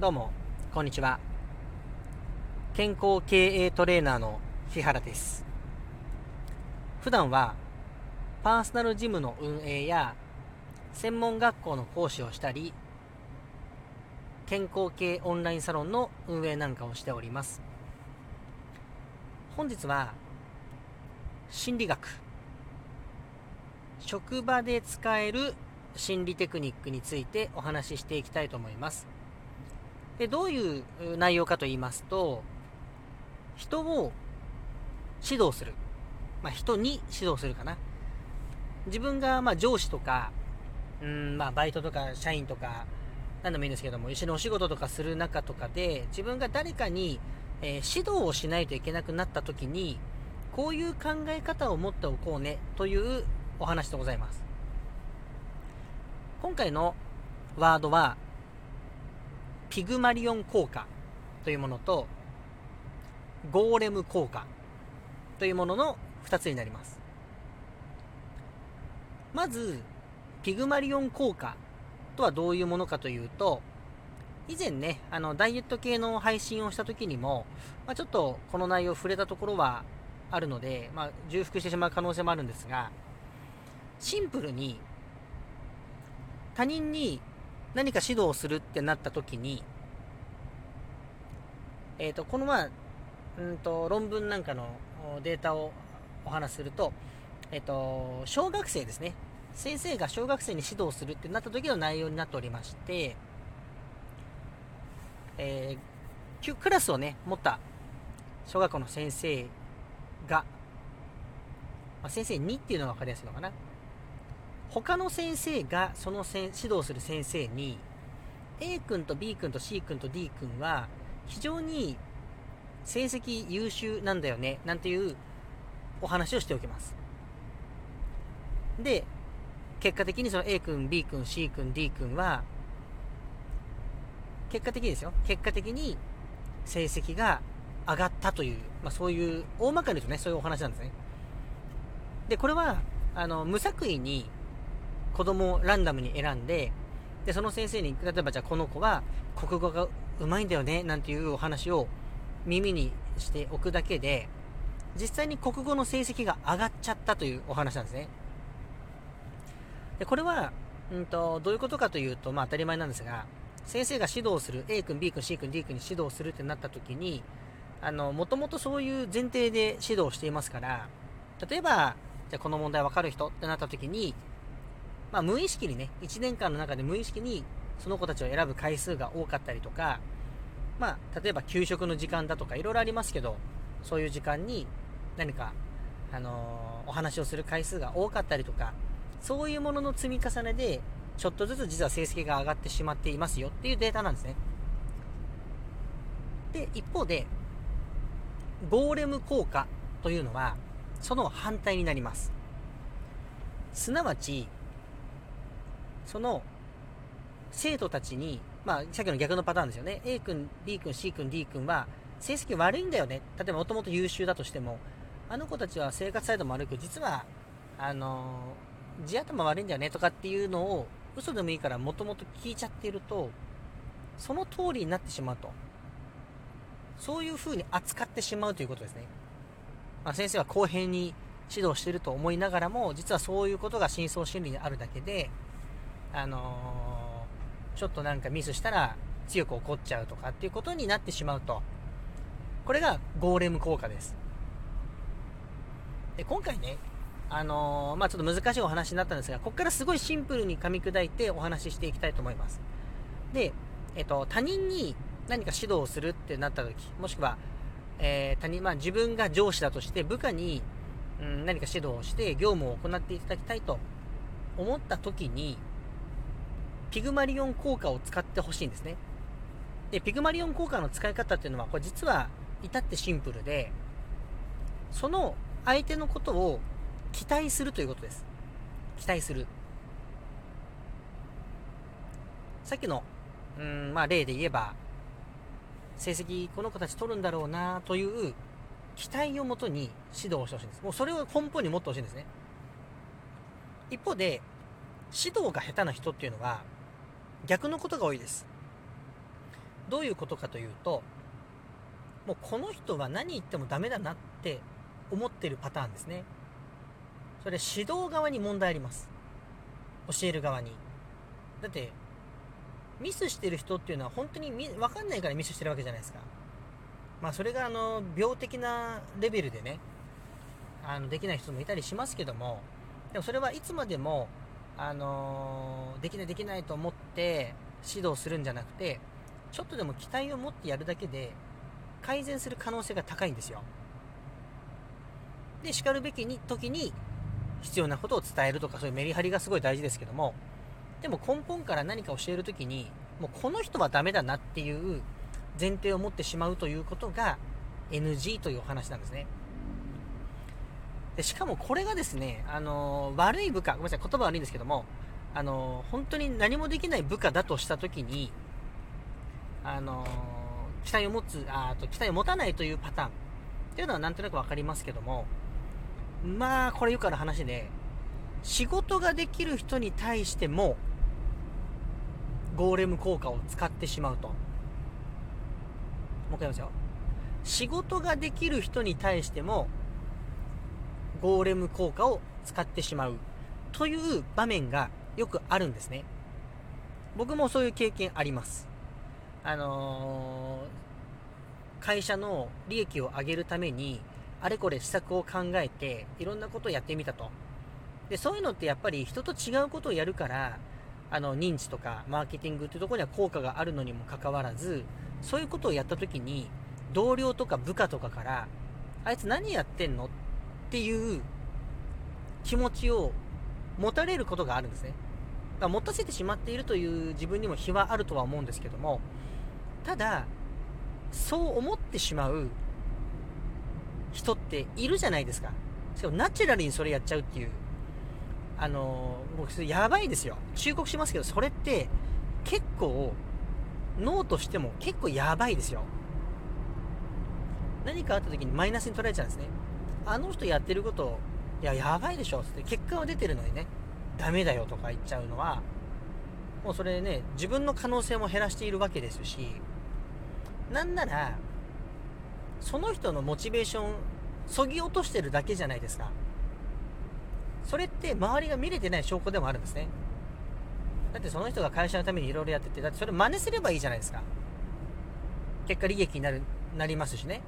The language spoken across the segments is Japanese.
どうも、こんにちは。健康経営トレーナーの日原です。普段は、パーソナルジムの運営や、専門学校の講師をしたり、健康系オンラインサロンの運営なんかをしております。本日は、心理学、職場で使える心理テクニックについてお話ししていきたいと思います。でどういう内容かと言いますと人を指導する、まあ、人に指導するかな。自分がま上司とかうんまあバイトとか社員とか何でもいいんですけども一緒にお仕事とかする中とかで自分が誰かに、えー、指導をしないといけなくなった時にこういう考え方を持っておこうねというお話でございます。今回のワードはピグマリオン効果というものとゴーレム効果というものの2つになります。まずピグマリオン効果とはどういうものかというと以前ねあのダイエット系の配信をした時にも、まあ、ちょっとこの内容触れたところはあるので、まあ、重複してしまう可能性もあるんですがシンプルに他人に何か指導するってなった時に、えっ、ー、と、このまあ、うんと、論文なんかのデータをお話しすると、えっ、ー、と、小学生ですね。先生が小学生に指導するってなった時の内容になっておりまして、えー、クラスをね、持った小学校の先生が、まあ、先生2っていうのが分かりやすいのかな。他の先生がその指導する先生に A 君と B 君と C 君と D 君は非常に成績優秀なんだよねなんていうお話をしておきます。で結果的にその A 君 B 君 C 君 D 君は結果的にですよ。結果的に成績が上がったという、まあ、そういう大まかに言うとねそういうお話なんですね。でこれはあの無作為に子供をランダムに選んで、で、その先生に、例えばじゃあこの子は国語がうまいんだよね、なんていうお話を耳にしておくだけで、実際に国語の成績が上がっちゃったというお話なんですね。で、これは、うんと、どういうことかというと、まあ当たり前なんですが、先生が指導する A 君、B 君、C 君、D 君に指導するってなった時に、あの、もともとそういう前提で指導していますから、例えば、じゃこの問題わかる人ってなった時に、まあ、無意識にね、1年間の中で無意識にその子たちを選ぶ回数が多かったりとか、まあ、例えば給食の時間だとかいろいろありますけど、そういう時間に何か、あのー、お話をする回数が多かったりとか、そういうものの積み重ねで、ちょっとずつ実は成績が上がってしまっていますよっていうデータなんですね。で、一方で、ゴーレム効果というのは、その反対になります。すなわち、その生徒たちに、まあ、さっきの逆のパターンですよね。A 君、B 君、C 君、D 君は成績悪いんだよね。例えばもともと優秀だとしても、あの子たちは生活態度も悪く、実は、あの、地頭悪いんだよねとかっていうのを嘘でもいいからもともと聞いちゃっていると、その通りになってしまうと。そういう風に扱ってしまうということですね。まあ、先生は公平に指導してると思いながらも、実はそういうことが深層心理にあるだけで、あのー、ちょっとなんかミスしたら強く怒っちゃうとかっていうことになってしまうと。これがゴーレム効果です。で、今回ね、あのー、まあ、ちょっと難しいお話になったんですが、ここからすごいシンプルに噛み砕いてお話ししていきたいと思います。で、えっと、他人に何か指導をするってなった時、もしくは、えー、他人、まあ、自分が上司だとして部下に、うん、何か指導をして業務を行っていただきたいと思った時に、ピグマリオン効果を使ってほしいんですね。で、ピグマリオン効果の使い方っていうのは、これ実は至ってシンプルで、その相手のことを期待するということです。期待する。さっきの、うん、まあ例で言えば、成績この子たち取るんだろうなという期待をもとに指導してほしいんです。もうそれを根本に持ってほしいんですね。一方で、指導が下手な人っていうのは、逆のことが多いです。どういうことかというともうこの人は何言ってもダメだなって思ってるパターンですね。それ指導側に問題あります。教える側に。だってミスしてる人っていうのは本当に分かんないからミスしてるわけじゃないですか。まあそれがあの病的なレベルでねあのできない人もいたりしますけどもでもそれはいつまでもあのできないできないと思って指導するんじゃなくてちょっとでも期待を持ってやるだけで改善する可能性が高いんですよ。でしかるべきに時に必要なことを伝えるとかそういうメリハリがすごい大事ですけどもでも根本から何か教える時にもうこの人はダメだなっていう前提を持ってしまうということが NG というお話なんですね。でしかもこれがですね、あの、悪い部下ごめんなさい言葉悪いんですけどもあの、本当に何もできない部下だとした時にあの、期待を持つあと期待を持たないというパターン。っていうのはなんとなく分かりますけどもまあこれよくある話で仕事ができる人に対してもゴーレム効果を使ってしまうと。もう一回言いますよ。仕事ができる人に対してもゴーレム効果を使ってしまう。という場面がよくあるんですね。僕もそういう経験あります。あのー、会社の利益を上げるためにあれこれ施策を考えていろんなことをやってみたと。でそういうのってやっぱり人と違うことをやるからあの認知とかマーケティングっていうところには効果があるのにもかかわらずそういうことをやった時に同僚とか部下とかからあいつ何やってんの？っっていう気持ちを持たれることがあるんですね。だから持たせてしまっているという自分にも非はあるとは思うんですけどもただそう思ってしまう人っているじゃないですか。しかもナチュラルにそれやっちゃうっていう。あの僕やばいですよ。忠告しますけどそれって結構脳としても結構やばいですよ。何かあった時にマイナスに捉えちゃうんですね。あの人やってることいややばいでしょって結果は出てるのにねダメだよとか言っちゃうのはもうそれね自分の可能性も減らしているわけですしなんならその人のモチベーションそぎ落としてるだけじゃないですか。それって周りが見れてない証拠でもあるんですね。だってその人が会社のためにいろいろやっててだってそれ真似すればいいじゃないですか。結果利益になるなりますしね。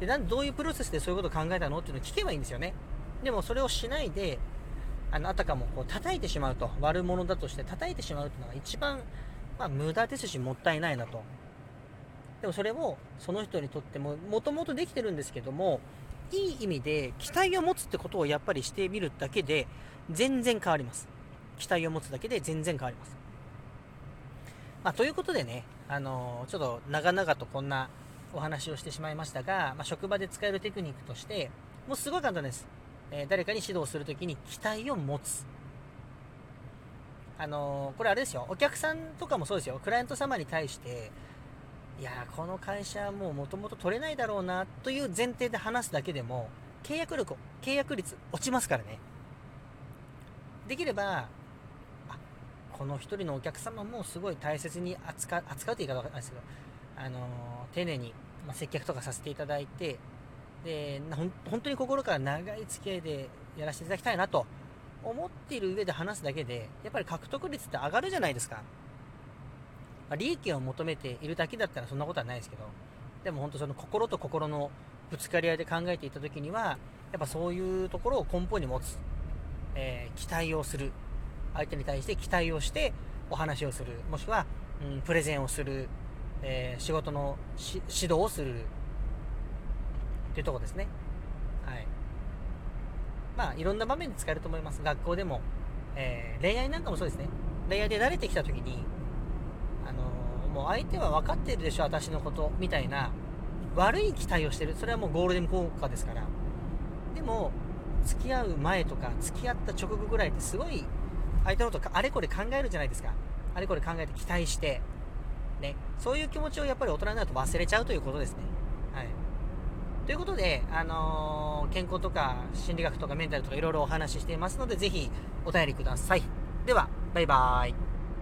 でなんどういうプロセスでそういうことを考えたのっていうのを聞けばいいんですよねでもそれをしないであのあたかもこう叩いてしまうと悪者だとして叩いてしまうっていうのが一番、まあ、無駄ですしもったいないなとでもそれをその人にとってももともとできてるんですけどもいい意味で期待を持つってことをやっぱりしてみるだけで全然変わります。期待を持つだけで全然変わります。まあ、ということでね、あのー、ちょっと長々とこんなお話をしてしまいましたが、まあ、職場で使えるテクニックとして、もうすごい簡単です。えー、誰かに指導するときに期待を持つ。あのー、これあれですよ、お客さんとかもそうですよ、クライアント様に対して、いやこの会社はもうもともと取れないだろうなという前提で話すだけでも契約力契約率落ちますからねできればこの1人のお客様もすごい大切に扱扱うという言い方はないですけど、あのー、丁寧に、まあ、接客とかさせていただいてで本当に心から長い付き合いでやらせていただきたいなと思っている上で話すだけでやっぱり獲得率って上がるじゃないですか。まあ、利益を求めているだけだったらそんなことはないですけど、でも本当その心と心のぶつかり合いで考えていた時には、やっぱそういうところを根本に持つ、えー、期待をする、相手に対して期待をしてお話をする、もしくは、うん、プレゼンをする、えー、仕事の指導をするっていうとこですね。はい。まあ、いろんな場面で使えると思います。学校でも、えー、恋愛なんかもそうですね。恋愛で慣れてきた時に、あのもう相手は分かってるでしょ私のことみたいな悪い期待をしてるそれはもうゴールデン効果ですからでも付き合う前とか付き合った直後ぐらいってすごい相手のことあれこれ考えるじゃないですかあれこれ考えて期待してねそういう気持ちをやっぱり大人になると忘れちゃうということですねはいということで、あのー、健康とか心理学とかメンタルとかいろいろお話ししていますので、ぜひお便りください。では、バイバーイ。